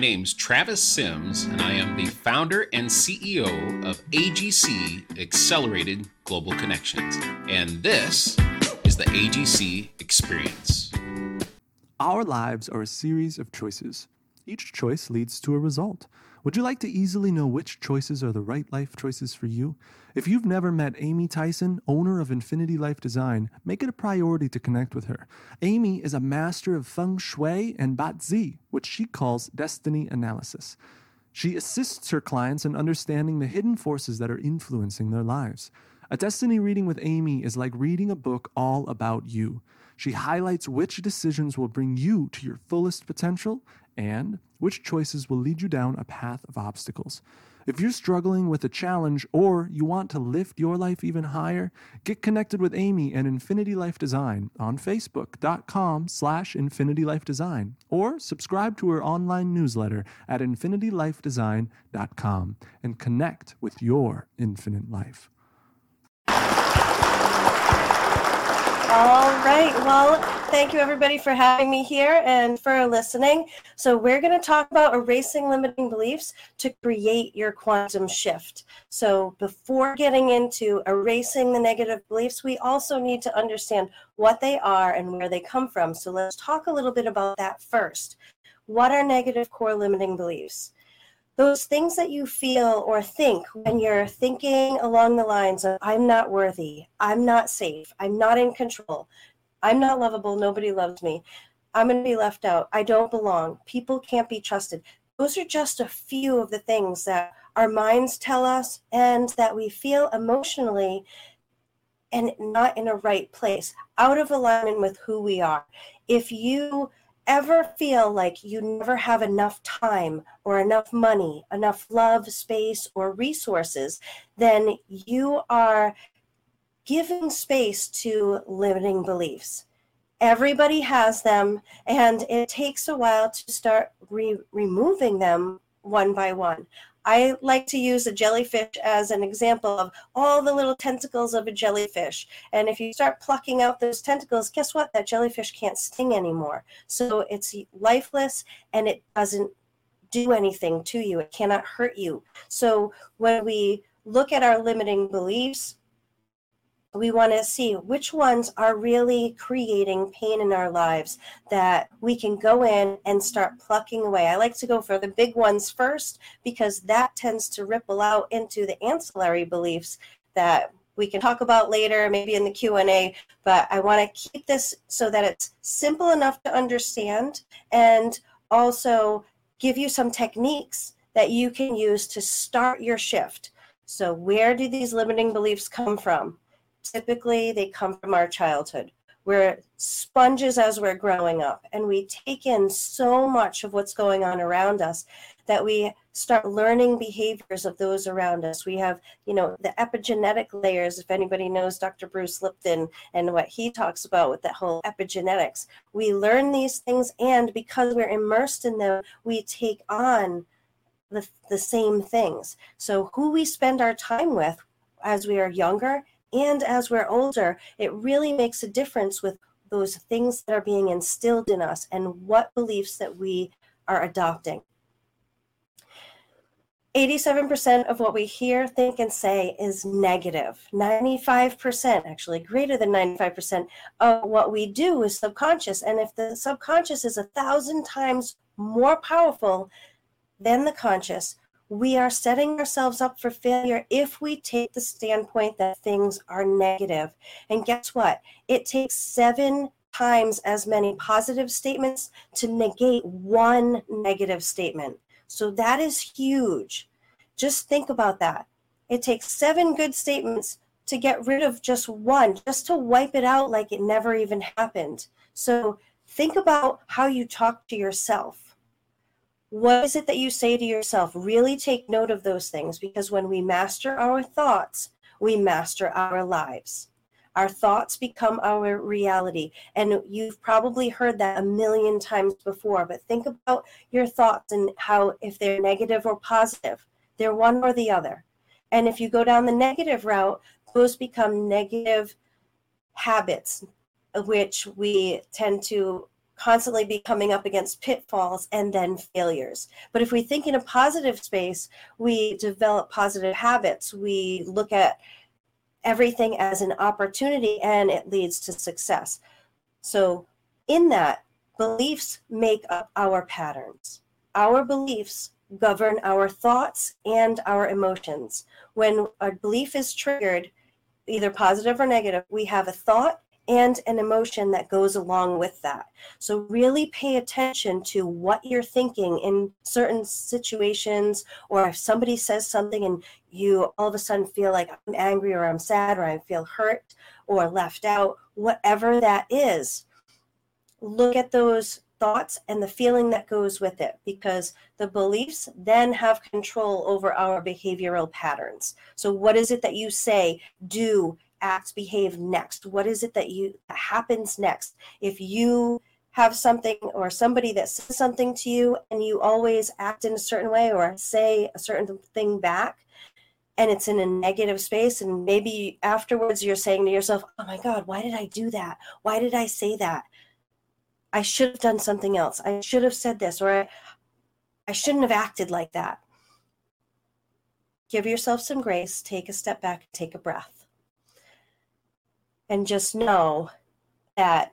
name's Travis Sims, and I am the founder and CEO of AGC Accelerated Global Connections. And this is the AGC Experience. Our lives are a series of choices. Each choice leads to a result. Would you like to easily know which choices are the right life choices for you? If you've never met Amy Tyson, owner of Infinity Life Design, make it a priority to connect with her. Amy is a master of feng shui and Bazi, which she calls destiny analysis. She assists her clients in understanding the hidden forces that are influencing their lives. A destiny reading with Amy is like reading a book all about you. She highlights which decisions will bring you to your fullest potential and which choices will lead you down a path of obstacles. If you're struggling with a challenge or you want to lift your life even higher, get connected with Amy and Infinity Life Design on facebook.com slash infinitylifedesign or subscribe to her online newsletter at infinitylifedesign.com and connect with your infinite life. All right. Well, thank you everybody for having me here and for listening. So, we're going to talk about erasing limiting beliefs to create your quantum shift. So, before getting into erasing the negative beliefs, we also need to understand what they are and where they come from. So, let's talk a little bit about that first. What are negative core limiting beliefs? Those things that you feel or think when you're thinking along the lines of i'm not worthy. I'm not safe. I'm not in control. I'm not lovable. Nobody loves me. I'm going to be left out. I don't belong. People can't be trusted. Those are just a few of the things that our minds tell us and that we feel emotionally and not in a right place out of alignment with who we are. If you ever feel like you never have enough time or enough money, enough love, space, or resources, then you are giving space to limiting beliefs. Everybody has them, and it takes a while to start re- removing them one by one. I like to use a jellyfish as an example of all the little tentacles of a jellyfish. And if you start plucking out those tentacles, guess what? That jellyfish can't sting anymore. So it's lifeless and it doesn't do anything to you, it cannot hurt you. So when we look at our limiting beliefs, we want to see which ones are really creating pain in our lives that we can go in and start plucking away. I like to go for the big ones first because that tends to ripple out into the ancillary beliefs that we can talk about later maybe in the q&a but i want to keep this so that it's simple enough to understand and also give you some techniques that you can use to start your shift so where do these limiting beliefs come from typically they come from our childhood. We're sponges as we're growing up, and we take in so much of what's going on around us that we start learning behaviors of those around us. We have, you know, the epigenetic layers. If anybody knows Dr. Bruce Lipton and what he talks about with that whole epigenetics, we learn these things, and because we're immersed in them, we take on the, the same things. So, who we spend our time with as we are younger and as we're older, it really makes a difference with those things that are being instilled in us and what beliefs that we are adopting. 87% of what we hear, think, and say is negative. 95%, actually greater than 95% of what we do is subconscious. And if the subconscious is a thousand times more powerful than the conscious, we are setting ourselves up for failure if we take the standpoint that things are negative. And guess what? It takes seven times as many positive statements to negate one negative statement. So that is huge. Just think about that. It takes seven good statements to get rid of just one, just to wipe it out like it never even happened. So think about how you talk to yourself what is it that you say to yourself? Really take note of those things because when we master our thoughts, we master our lives. Our thoughts become our reality. And you've probably heard that a million times before, but think about your thoughts and how, if they're negative or positive, they're one or the other. And if you go down the negative route, those become negative habits, which we tend to constantly be coming up against pitfalls and then failures. But if we think in a positive space, we develop positive habits. We look at everything as an opportunity and it leads to success. So, in that, beliefs make up our patterns. Our beliefs govern our thoughts and our emotions. When a belief is triggered, either positive or negative, we have a thought and an emotion that goes along with that. So, really pay attention to what you're thinking in certain situations, or if somebody says something and you all of a sudden feel like I'm angry or I'm sad or I feel hurt or left out, whatever that is, look at those thoughts and the feeling that goes with it because the beliefs then have control over our behavioral patterns. So, what is it that you say, do, act, behave next? What is it that you that happens next? If you have something or somebody that says something to you and you always act in a certain way or say a certain thing back and it's in a negative space and maybe afterwards you're saying to yourself oh my god why did i do that? Why did i say that? I should have done something else. I should have said this or i, I shouldn't have acted like that. Give yourself some grace take a step back take a breath and just know that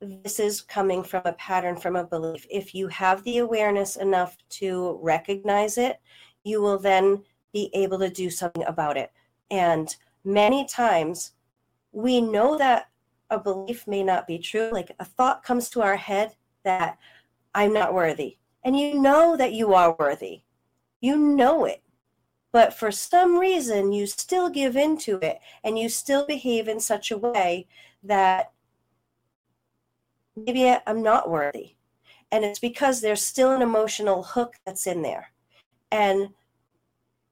this is coming from a pattern, from a belief. If you have the awareness enough to recognize it, you will then be able to do something about it. And many times we know that a belief may not be true. Like a thought comes to our head that I'm not worthy. And you know that you are worthy. You know it. But for some reason, you still give into it and you still behave in such a way that maybe I'm not worthy. And it's because there's still an emotional hook that's in there. And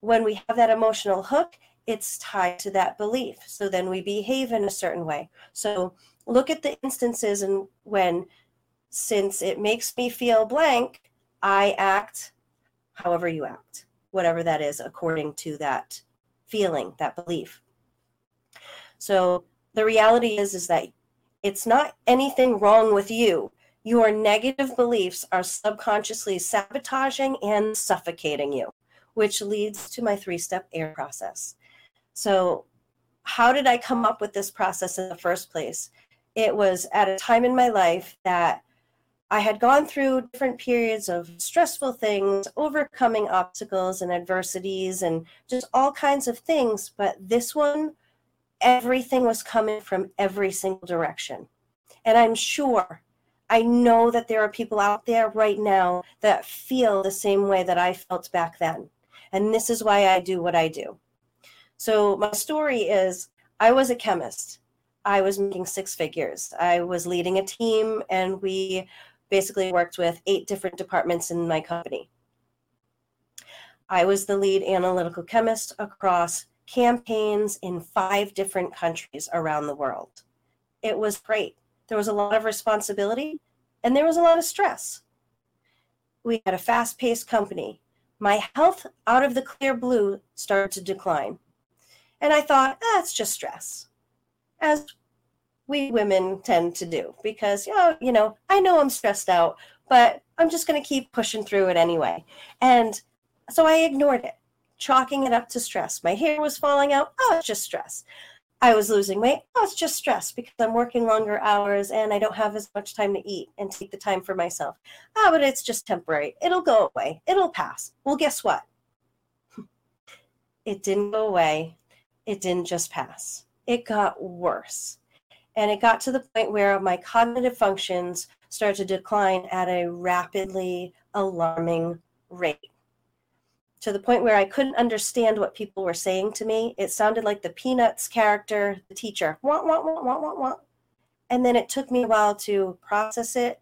when we have that emotional hook, it's tied to that belief. So then we behave in a certain way. So look at the instances and when, since it makes me feel blank, I act however you act whatever that is according to that feeling, that belief. So the reality is is that it's not anything wrong with you. Your negative beliefs are subconsciously sabotaging and suffocating you, which leads to my three-step AIR process. So how did I come up with this process in the first place? It was at a time in my life that I had gone through different periods of stressful things, overcoming obstacles and adversities, and just all kinds of things. But this one, everything was coming from every single direction. And I'm sure, I know that there are people out there right now that feel the same way that I felt back then. And this is why I do what I do. So, my story is I was a chemist. I was making six figures. I was leading a team, and we basically worked with eight different departments in my company. I was the lead analytical chemist across campaigns in five different countries around the world. It was great. There was a lot of responsibility and there was a lot of stress. We had a fast paced company. My health out of the clear blue started to decline. And I thought, ah, just stress. As we women tend to do because oh, you know i know i'm stressed out but i'm just going to keep pushing through it anyway. And so i ignored it chalking it up to stress. My hair was falling out. Oh it's just stress. I was losing weight. Oh it's just stress because i'm working longer hours and i don't have as much time to eat and take the time for myself. Oh but it's just temporary. It'll go away. It'll pass. Well guess what? It didn't go away. It didn't just pass. It got worse and it got to the point where my cognitive functions started to decline at a rapidly alarming rate. To the point where I couldn't understand what people were saying to me. It sounded like the Peanuts character, the teacher, wah, wah, wah, wah, wah, wah. And then it took me a while to process it,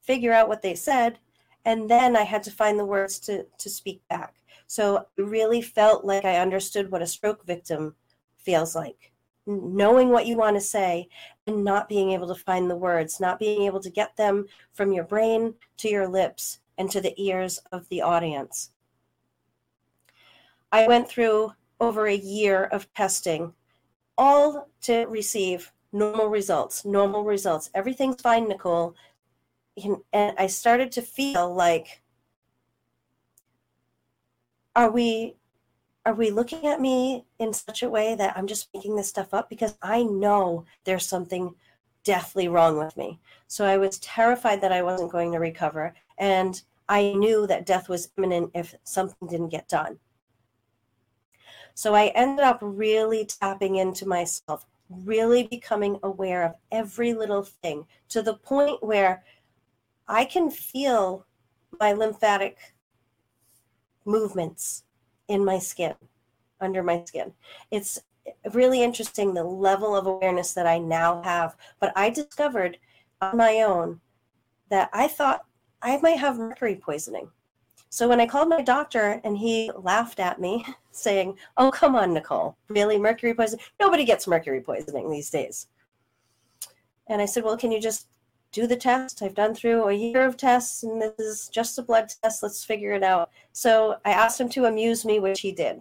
figure out what they said, and then I had to find the words to, to speak back. So I really felt like I understood what a stroke victim feels like knowing what you want to say and not being able to find the words, not being able to get them from your brain to your lips and to the ears of the audience. I went through over a year of testing, all to receive normal results, normal results. Everything's fine, Nicole. and I started to feel like, are we are we looking at me in such a way that I'm just making this stuff up? Because I know there's something deathly wrong with me. So I was terrified that I wasn't going to recover. And I knew that death was imminent if something didn't get done. So I ended up really tapping into myself, really becoming aware of every little thing to the point where I can feel my lymphatic movements in my skin, under my skin. It's really interesting the level of awareness that I now have. But I discovered on my own that I thought I might have mercury poisoning. So when I called my doctor and he laughed at me, saying, Oh, come on, Nicole, really? Mercury poisoning? Nobody gets mercury poisoning these days. And I said, Well, can you just do the test? I've done through a year of tests and this is just a blood test. Let's figure it out. So I asked him to amuse me, which he did.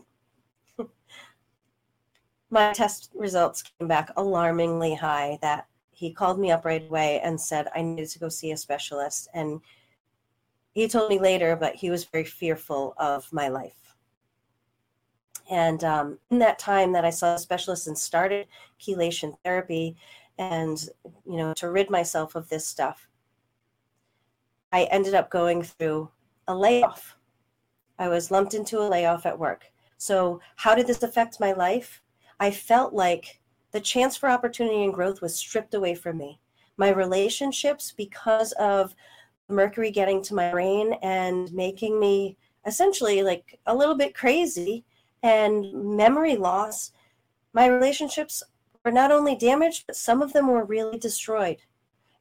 my test results came back alarmingly high that he called me up right away and said I needed to go see a specialist. And he told me later, but he was very fearful of my life. And um, in that time that I saw a specialist and started chelation therapy, and you know to rid myself of this stuff, I ended up going through a layoff. I was lumped into a layoff at work. So how did this affect my life? I felt like the chance for opportunity and growth was stripped away from me. My relationships, because of Mercury getting to my brain and making me essentially like a little bit crazy and memory loss, my relationships were not only damaged, but some of them were really destroyed.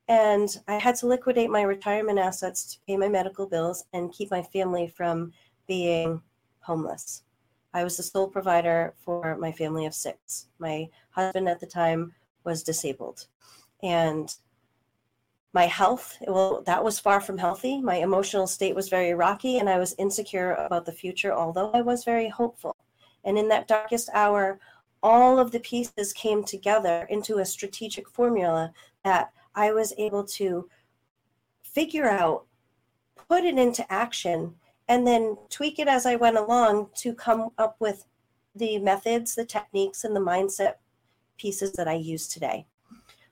And I had to liquidate my retirement assets to pay my medical bills and keep my family from being homeless. I was the sole provider for my family of six. My husband at the time was disabled. And my health well that was far from healthy my emotional state was very rocky and i was insecure about the future although i was very hopeful and in that darkest hour all of the pieces came together into a strategic formula that i was able to figure out put it into action and then tweak it as i went along to come up with the methods the techniques and the mindset pieces that i use today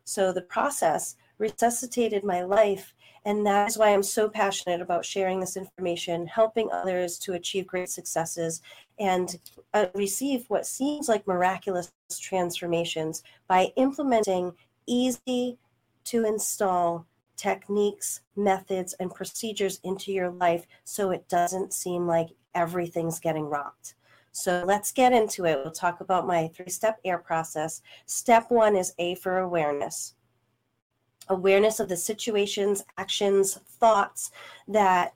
so the process resuscitated my life. And that is why I'm so passionate about sharing this information, helping others to achieve great successes and uh, receive what seems like miraculous transformations by implementing easy to install techniques, methods, and procedures into your life so it doesn't seem like everything's getting rocked. So let's get into it. We'll talk about my three step AIR process. Step one is A for awareness awareness of the situations, actions, thoughts that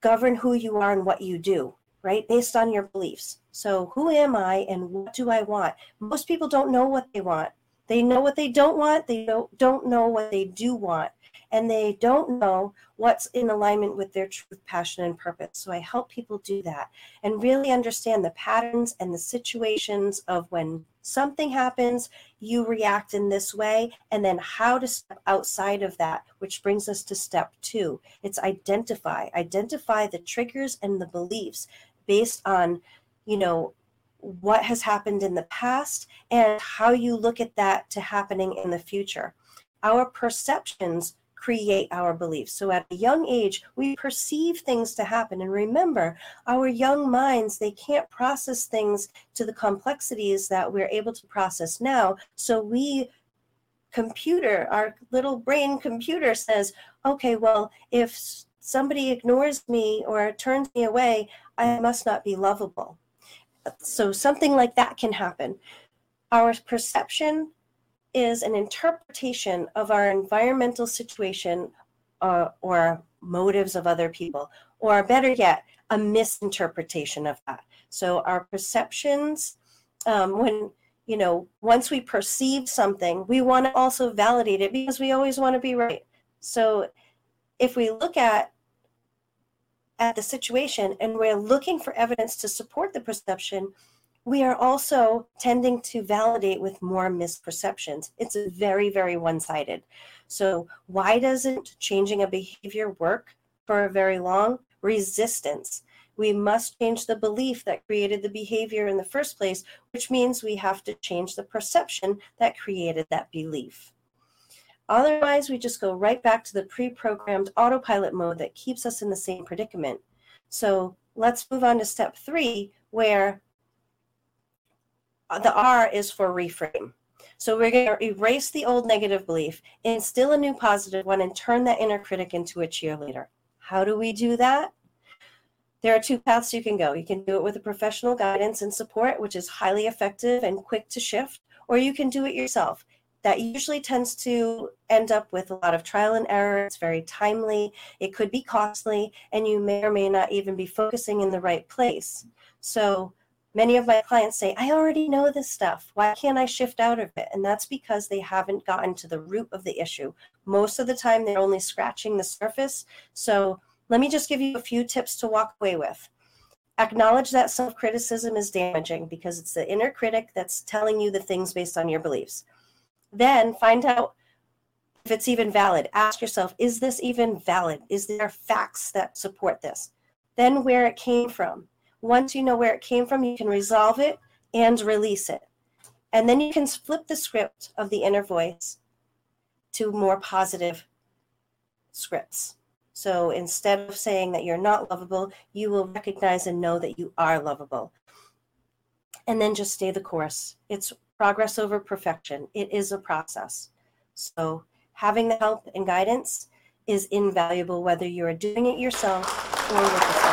govern who you are and what you do, right? Based on your beliefs. So, who am I and what do I want? Most people don't know what they want. They know what they don't want, they don't, don't know what they do want and they don't know what's in alignment with their truth, passion, and purpose. So I help people do that and really understand the patterns and the situations of when something happens, you react in this way, and then how to step outside of that, which brings us to step two. It's identify, identify the triggers and the beliefs based on, you know, what has happened in the past and how you look at that to happening in the future. Our perceptions create our beliefs. So at a young age, we perceive things to happen. And remember, our young minds, they can't process things to the complexities that we're able to process now. So we computer, our little brain computer says, okay, well, if somebody ignores me or turns me away, I must not be lovable. So something like that can happen. Our perception is an interpretation of our environmental situation uh, or motives of other people, or better yet, a misinterpretation of that. So our perceptions, um, when you know, once we perceive something, we want to also validate it because we always want to be right. So if we look at at the situation and we're looking for evidence to support the perception, we are also tending to validate with more misperceptions. It's very, very one sided. So, why doesn't changing a behavior work for a very long? Resistance. We must change the belief that created the behavior in the first place, which means we have to change the perception that created that belief. Otherwise, we just go right back to the pre programmed autopilot mode that keeps us in the same predicament. So let's move on to step three, where Uh, the R is for reframe. So we're going to erase the old negative belief, instill a new positive one, and turn that inner critic into a cheerleader. How do we do that? There are two paths you can go. You can do it with a professional guidance and support, which is highly effective and quick to shift, or you can do it yourself. That usually tends to end up with a lot of trial and error. It's very timely, it could be costly, and you may or may not even be focusing in the right place. So, many of my clients say, I already know this stuff. Why can't I shift out of it? And that's because they haven't gotten to the root of the issue. Most of the time, they're only scratching the surface. So, let me just give you a few tips to walk away with. Acknowledge that self criticism is damaging because it's the inner critic that's telling you the things based on your beliefs. Then find out if it's even valid. Ask yourself, is this even valid? Is there facts that support this? Then where it came from. Once you know where it came from, you can resolve it and release it. And then you can flip the script of the inner voice to more positive scripts. So instead of saying that you're not lovable, you will recognize and know that you are lovable. And then just stay the course. It's progress over perfection, it is a process. So having the help and guidance is invaluable whether you're doing it yourself or with a